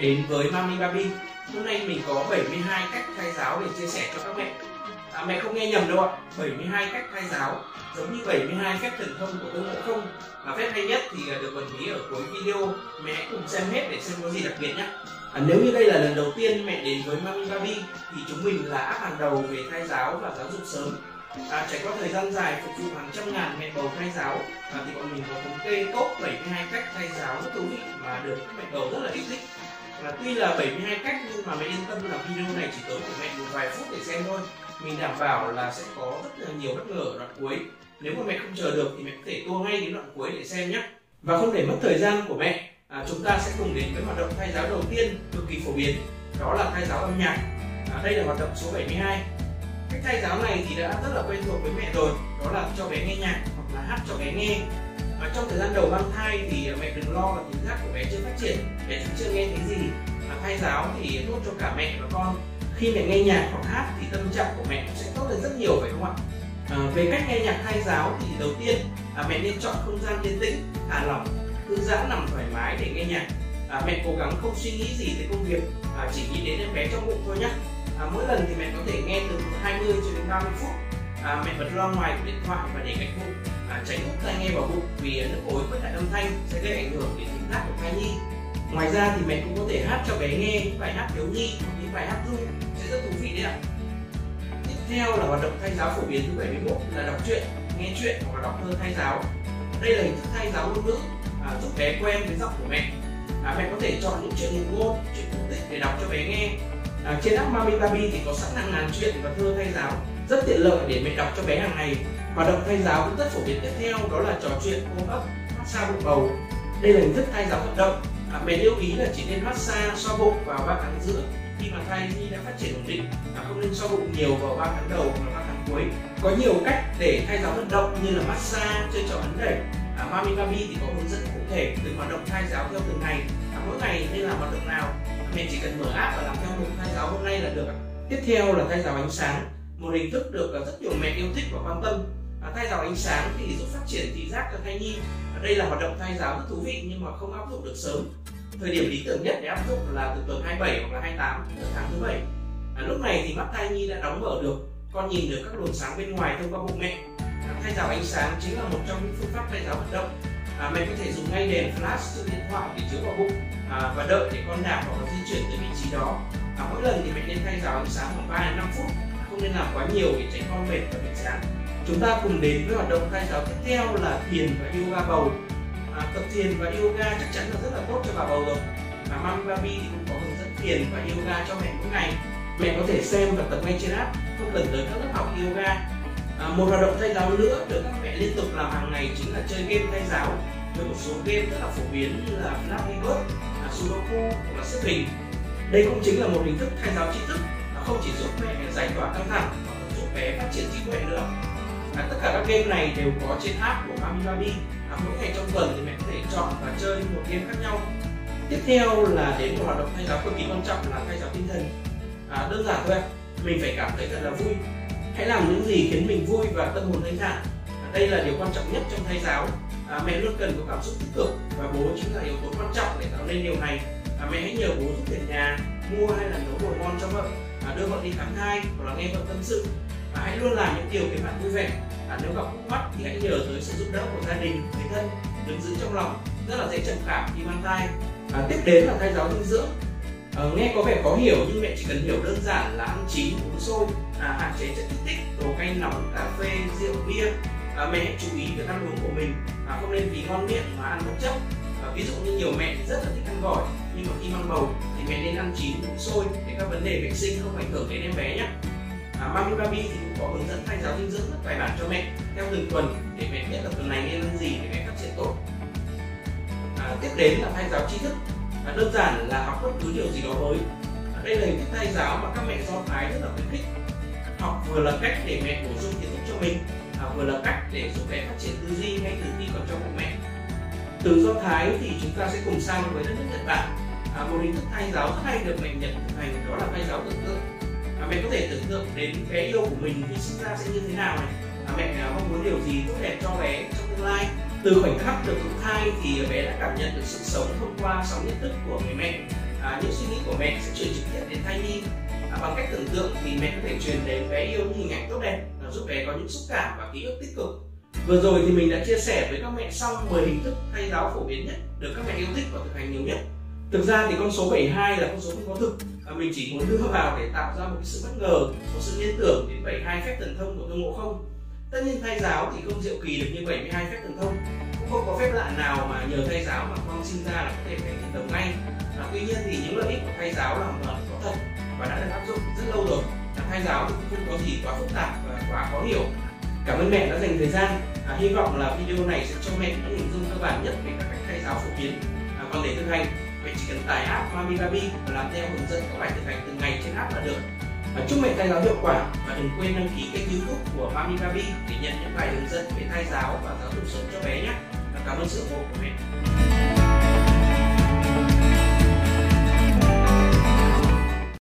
đến với Mami Baby. Hôm nay mình có 72 cách thay giáo để chia sẻ cho các mẹ. À, Mẹ không nghe nhầm đâu ạ. 72 cách thay giáo giống như 72 phép thần thông của Tôn Ngộ Không. Và phép hay nhất thì à, được bật mí ở cuối video. Mẹ hãy cùng xem hết để xem có gì đặc biệt nhé. À, nếu như đây là lần đầu tiên mẹ đến với Mami Baby thì chúng mình là áp hàng đầu về thai giáo và giáo dục sớm. À, trải qua thời gian dài phục vụ hàng trăm ngàn mẹ bầu thai giáo à, thì bọn mình có thống kê top 72 cách thai giáo rất thú vị mà được các mẹ bầu rất là yêu thích và tuy là 72 cách nhưng mà mẹ yên tâm là video này chỉ tốn của mẹ một vài phút để xem thôi. Mình đảm bảo là sẽ có rất là nhiều bất ngờ ở đoạn cuối. Nếu mà mẹ không chờ được thì mẹ có thể tua ngay đến đoạn cuối để xem nhé và không để mất thời gian của mẹ à, chúng ta sẽ cùng đến với hoạt động thay giáo đầu tiên cực kỳ phổ biến đó là thay giáo âm nhạc. À, đây là hoạt động số 72 cách thay giáo này thì đã rất là quen thuộc với mẹ rồi đó là cho bé nghe nhạc hoặc là hát cho bé nghe và trong thời gian đầu mang thai thì mẹ đừng lo là tính giác của bé chưa phát triển bé chưa nghe thấy gì. À, thai giáo thì tốt cho cả mẹ và con. Khi mẹ nghe nhạc hoặc hát thì tâm trạng của mẹ cũng sẽ tốt lên rất nhiều phải không ạ? À, về cách nghe nhạc thai giáo thì đầu tiên à, mẹ nên chọn không gian yên tĩnh thả lỏng thư giãn nằm thoải mái để nghe nhạc. À, mẹ cố gắng không suy nghĩ gì về công việc à, chỉ nghĩ đến em bé trong bụng thôi nhé à, mỗi lần thì mẹ có thể nghe từ 20 cho đến 30 phút à, mẹ bật loa ngoài của điện thoại và để cạnh bụng à, tránh hút tai nghe vào bụng vì nước ối với lại âm thanh sẽ gây ảnh hưởng đến tính hát của thai nhi. Ngoài ra thì mẹ cũng có thể hát cho bé nghe những bài hát thiếu nhi hoặc những bài hát ru sẽ rất thú vị đấy ạ. Tiếp theo là hoạt động thay giáo phổ biến thứ 71 là đọc truyện nghe truyện hoặc là đọc thơ thay giáo. Đây là hình thức thay giáo ngôn ngữ à, giúp bé quen với giọng của mẹ. À, mẹ có thể chọn những chuyện ngụ ngôn chuyện cổ tích để đọc cho bé nghe. À, trên app Mami Baby thì có sẵn hàng ngàn chuyện và thơ thay giáo rất tiện lợi để mẹ đọc cho bé hàng ngày. Hoạt động thay giáo cũng rất phổ biến. Tiếp theo đó là trò chuyện ôm ấp massage bụng bầu. Đây là hình thức thay giáo vận động. À, mẹ lưu ý là chỉ nên massage xoa bụng vào 3 tháng giữa khi mà thai nhi đã phát triển ổn định và không nên xoa bụng nhiều vào 3 tháng đầu và 3 tháng cuối. Có nhiều cách để thay giáo vận động như là massage chơi trò ấn đẩy à, Mami Mami thì có hướng dẫn cụ thể từng hoạt động thai giáo theo từng ngày. À, mỗi ngày nên làm hoạt động nào? Mẹ chỉ cần mở app và làm theo mục thai giáo hôm nay là được. Tiếp theo là thai giáo ánh sáng một hình thức được à, rất nhiều mẹ yêu thích và quan tâm. À, thay giáo ánh sáng thì giúp phát triển thị giác cho thai nhi. À, đây là hoạt động thay giáo rất thú vị nhưng mà không áp dụng được sớm. Thời điểm lý tưởng nhất để áp dụng là từ tuần 27 hoặc là 28 tháng thứ bảy. À, lúc này thì mắt thai nhi đã đóng mở được. Con nhìn được các luồng sáng bên ngoài thông qua bụng mẹ. À, thay giáo ánh sáng chính là một trong những phương pháp thay giáo hoạt động. À, mẹ có thể dùng ngay đèn flash trên điện thoại để chiếu vào bụng à, và đợi để con đạp hoặc là di chuyển tới vị trí đó. À, mỗi lần thì mẹ nên thay giáo ánh sáng khoảng 3 đến 5 phút không nên làm quá nhiều để tránh con mệt và bị chán. Chúng ta cùng đến với hoạt động thay giáo tiếp theo là thiền và yoga bầu. À, tập thiền và yoga chắc chắn là rất là tốt cho bà bầu rồi. Và mami baby thì cũng có hướng dẫn thiền và yoga cho mẹ mỗi ngày. Mẹ có thể xem và tập ngay trên app không cần tới các lớp học yoga. À, một hoạt động thay giáo nữa được các mẹ liên tục làm hàng ngày chính là chơi game thay giáo với một số game rất là phổ biến như là Flappy Bird, à, Sudoku hoặc là xếp hình đây cũng chính là một hình thức thay giáo tri thức không chỉ giúp mẹ giải tỏa căng thẳng mà còn giúp bé phát triển trí tuệ nữa. À, tất cả các game này đều có trên app của Mami Baby à, mỗi ngày trong tuần thì mẹ có thể chọn và chơi một game khác nhau. Tiếp theo là đến một hoạt động thay giáo cực kỳ quan trọng là thay giáo tinh thần. À, đơn giản thôi mình phải cảm thấy thật là vui. Hãy làm những gì khiến mình vui và tâm hồn thanh thản. À, đây là điều quan trọng nhất trong thay giáo. À, mẹ luôn cần có cảm xúc tích cực và bố chính là yếu tố quan trọng để tạo nên điều này. À, mẹ hãy nhờ bố giúp việc nhà mua hay là nấu đồ ngon cho vợ à, đưa bọn đi khám thai hoặc là nghe bọn tâm sự. Và hãy luôn làm những điều khiến bạn vui vẻ. Và nếu gặp khúc mắc thì hãy nhờ tới sự giúp đỡ của gia đình người thân đừng giữ trong lòng. Rất là dễ trầm cảm khi mang thai. À, tiếp đến là thai giáo dinh dưỡng. À, nghe có vẻ khó hiểu nhưng mẹ chỉ cần hiểu đơn giản là ăn chín uống sôi à, hạn chế chất kích thích đồ canh nóng cà phê rượu bia. À, mẹ hãy chú ý việc ăn uống của mình. Và không nên vì ngon miệng mà ăn bất chấp. À, ví dụ như nhiều mẹ rất là thích ăn gỏi nhưng mà khi mang bầu thì mẹ nên ăn chín uống sôi. Để các vấn đề vệ sinh không ảnh hưởng đến em bé nhé à, Mami Baby thì cũng có hướng dẫn thay giáo dinh dưỡng rất bài bản cho mẹ theo từng tuần để mẹ biết là tuần này nên ăn gì để mẹ phát triển tốt. À, tiếp đến là thay giáo tri thức. À, đơn giản là học bất cứ điều gì đó mới. À, đây là hình thức thay giáo mà các mẹ do thái rất là khuyến khích. Học vừa là cách để mẹ bổ sung kiến thức cho mình à, vừa là cách để giúp bé phát triển tư duy ngay từ khi còn trong bụng mẹ. Từ do thái thì chúng ta sẽ cùng sang với đất nước nhật bản à, một hình thức thay giáo rất hay được mẹ nhận thực hành đó là thay giáo tưởng tượng à, mẹ có thể tưởng tượng đến bé yêu của mình khi sinh ra sẽ như thế nào này. À, mẹ à, mong muốn điều gì tốt đẹp cho bé trong tương lai? Từ khoảnh khắc được thụ thai thì bé đã cảm nhận được sự sống thông qua sóng nhận thức của người mẹ. À, những suy nghĩ của mẹ sẽ truyền trực tiếp đến thai nhi. À, bằng cách tưởng tượng thì mẹ có thể truyền đến bé yêu những hình ảnh tốt đẹp và giúp bé có những xúc cảm và ký ức tích cực. Vừa rồi thì mình đã chia sẻ với các mẹ xong 10 hình thức thay giáo phổ biến nhất được các mẹ yêu thích và thực hành nhiều nhất thực ra thì con số 72 là con số không có thực. À, mình chỉ muốn đưa vào để tạo ra một cái sự bất ngờ một sự liên tưởng đến 72 phép thần thông của tôn ngộ không. Tất nhiên thay giáo thì không diệu kỳ được như 72 phép thần thông. Cũng không có phép lạ nào mà nhờ thay giáo mà con sinh ra là có thể thành thần đồng ngay. À, tuy nhiên thì những lợi ích của thay giáo là hoàn toàn có thật và đã được áp dụng rất lâu rồi. À, thay giáo thì cũng không có gì quá phức tạp và quá khó hiểu. Cảm ơn mẹ đã dành thời gian. À, hy vọng là video này sẽ cho mẹ những hình dung cơ bản nhất về các cách thay giáo phổ biến. À, còn để thực hành vậy chỉ cần tải app Mamirabi và làm theo hướng dẫn các bài thực hành từng ngày trên app là được. Và chúc mẹ thay giáo hiệu quả và đừng quên đăng ký kênh youtube của Mamirabi để nhận những bài hướng dẫn về thay giáo và giáo dục sống cho bé nhé. Và cảm ơn sự ủng hộ của mẹ.